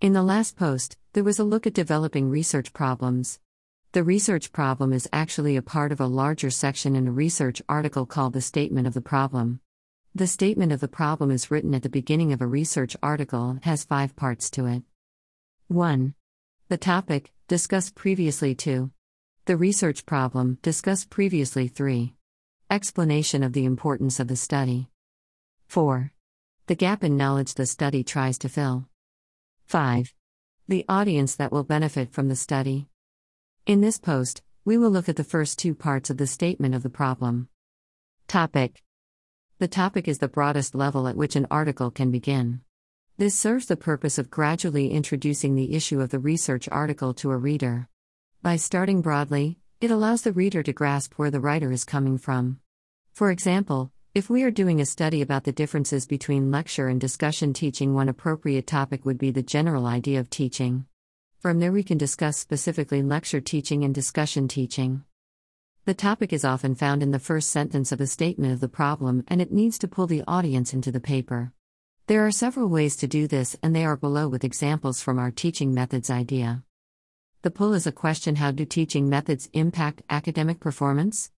In the last post, there was a look at developing research problems. The research problem is actually a part of a larger section in a research article called the Statement of the Problem. The statement of the problem is written at the beginning of a research article and has five parts to it. 1. The topic, discussed previously 2. The research problem, discussed previously 3. Explanation of the importance of the study. 4. The gap in knowledge the study tries to fill. 5. The audience that will benefit from the study. In this post, we will look at the first two parts of the statement of the problem. Topic The topic is the broadest level at which an article can begin. This serves the purpose of gradually introducing the issue of the research article to a reader. By starting broadly, it allows the reader to grasp where the writer is coming from. For example, if we are doing a study about the differences between lecture and discussion teaching, one appropriate topic would be the general idea of teaching. From there, we can discuss specifically lecture teaching and discussion teaching. The topic is often found in the first sentence of a statement of the problem, and it needs to pull the audience into the paper. There are several ways to do this, and they are below with examples from our teaching methods idea. The pull is a question How do teaching methods impact academic performance?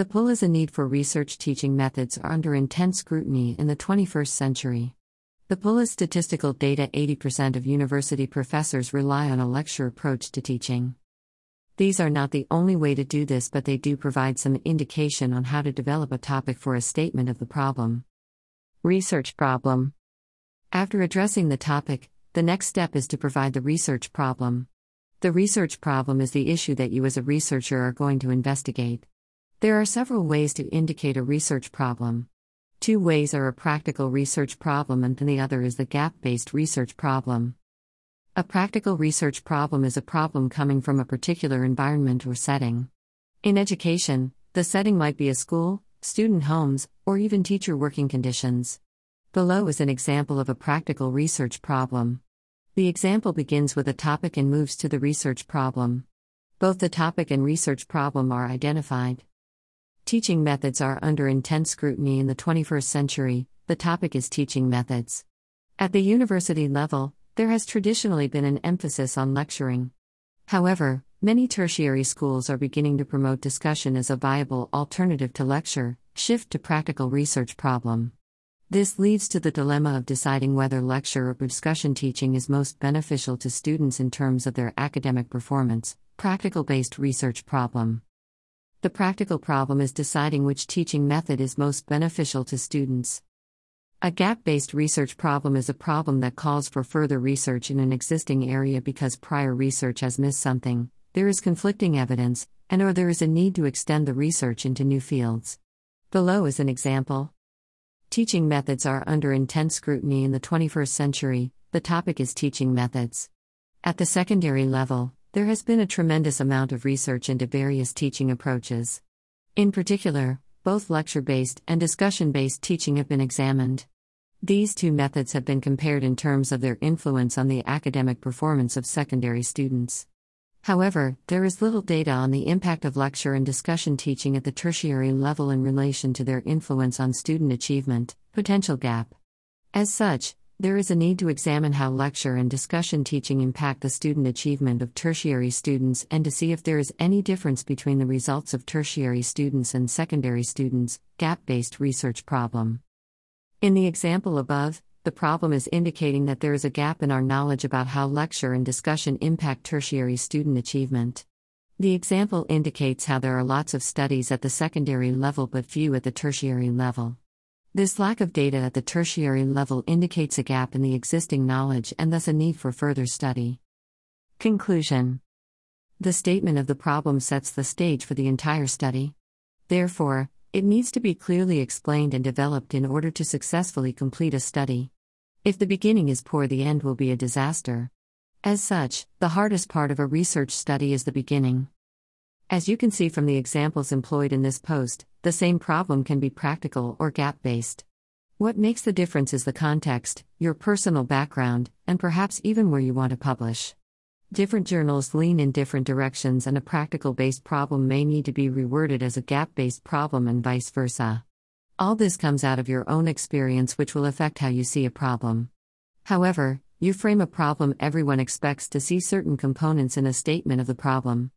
The pull is a need for research teaching methods are under intense scrutiny in the 21st century. The pull is statistical data 80% of university professors rely on a lecture approach to teaching. These are not the only way to do this, but they do provide some indication on how to develop a topic for a statement of the problem. Research problem. After addressing the topic, the next step is to provide the research problem. The research problem is the issue that you as a researcher are going to investigate. There are several ways to indicate a research problem. Two ways are a practical research problem and the other is the gap based research problem. A practical research problem is a problem coming from a particular environment or setting. In education, the setting might be a school, student homes, or even teacher working conditions. Below is an example of a practical research problem. The example begins with a topic and moves to the research problem. Both the topic and research problem are identified. Teaching methods are under intense scrutiny in the 21st century. The topic is teaching methods. At the university level, there has traditionally been an emphasis on lecturing. However, many tertiary schools are beginning to promote discussion as a viable alternative to lecture, shift to practical research problem. This leads to the dilemma of deciding whether lecture or discussion teaching is most beneficial to students in terms of their academic performance, practical based research problem. The practical problem is deciding which teaching method is most beneficial to students. A gap based research problem is a problem that calls for further research in an existing area because prior research has missed something, there is conflicting evidence, and or there is a need to extend the research into new fields. Below is an example. Teaching methods are under intense scrutiny in the 21st century. The topic is teaching methods. At the secondary level, there has been a tremendous amount of research into various teaching approaches. In particular, both lecture based and discussion based teaching have been examined. These two methods have been compared in terms of their influence on the academic performance of secondary students. However, there is little data on the impact of lecture and discussion teaching at the tertiary level in relation to their influence on student achievement, potential gap. As such, there is a need to examine how lecture and discussion teaching impact the student achievement of tertiary students and to see if there is any difference between the results of tertiary students and secondary students. Gap based research problem. In the example above, the problem is indicating that there is a gap in our knowledge about how lecture and discussion impact tertiary student achievement. The example indicates how there are lots of studies at the secondary level but few at the tertiary level. This lack of data at the tertiary level indicates a gap in the existing knowledge and thus a need for further study. Conclusion The statement of the problem sets the stage for the entire study. Therefore, it needs to be clearly explained and developed in order to successfully complete a study. If the beginning is poor, the end will be a disaster. As such, the hardest part of a research study is the beginning. As you can see from the examples employed in this post, the same problem can be practical or gap based. What makes the difference is the context, your personal background, and perhaps even where you want to publish. Different journals lean in different directions, and a practical based problem may need to be reworded as a gap based problem, and vice versa. All this comes out of your own experience, which will affect how you see a problem. However, You frame a problem, everyone expects to see certain components in a statement of the problem.